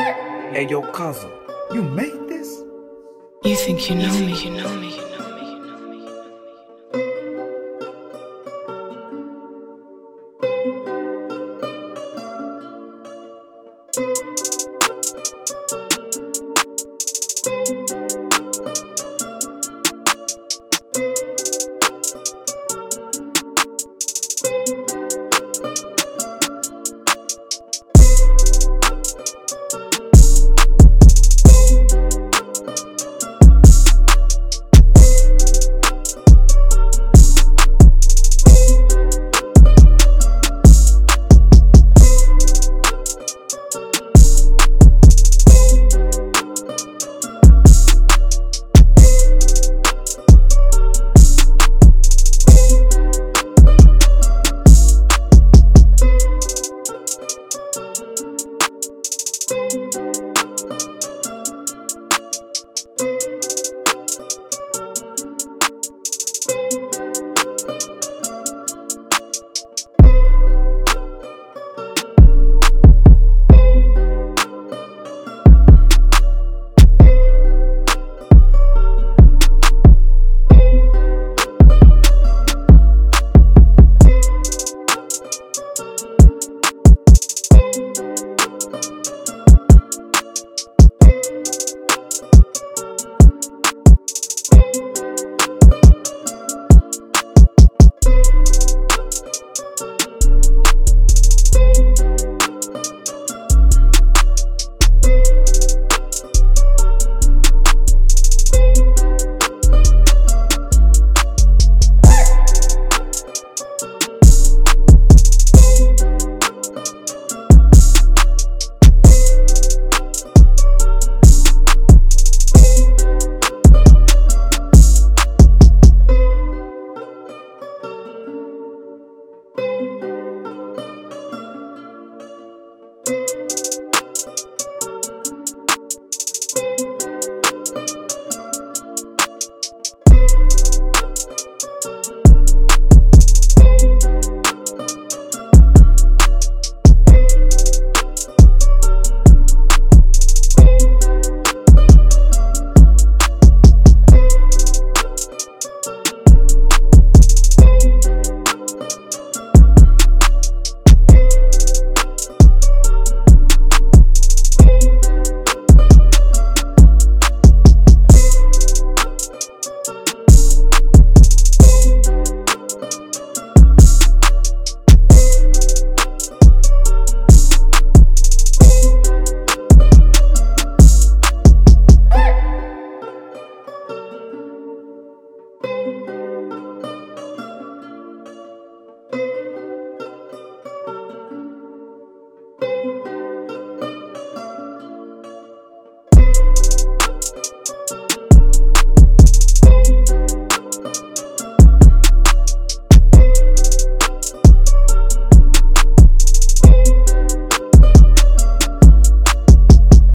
Hey, yo, cousin, you made this? You think you know me, you know me, you know me.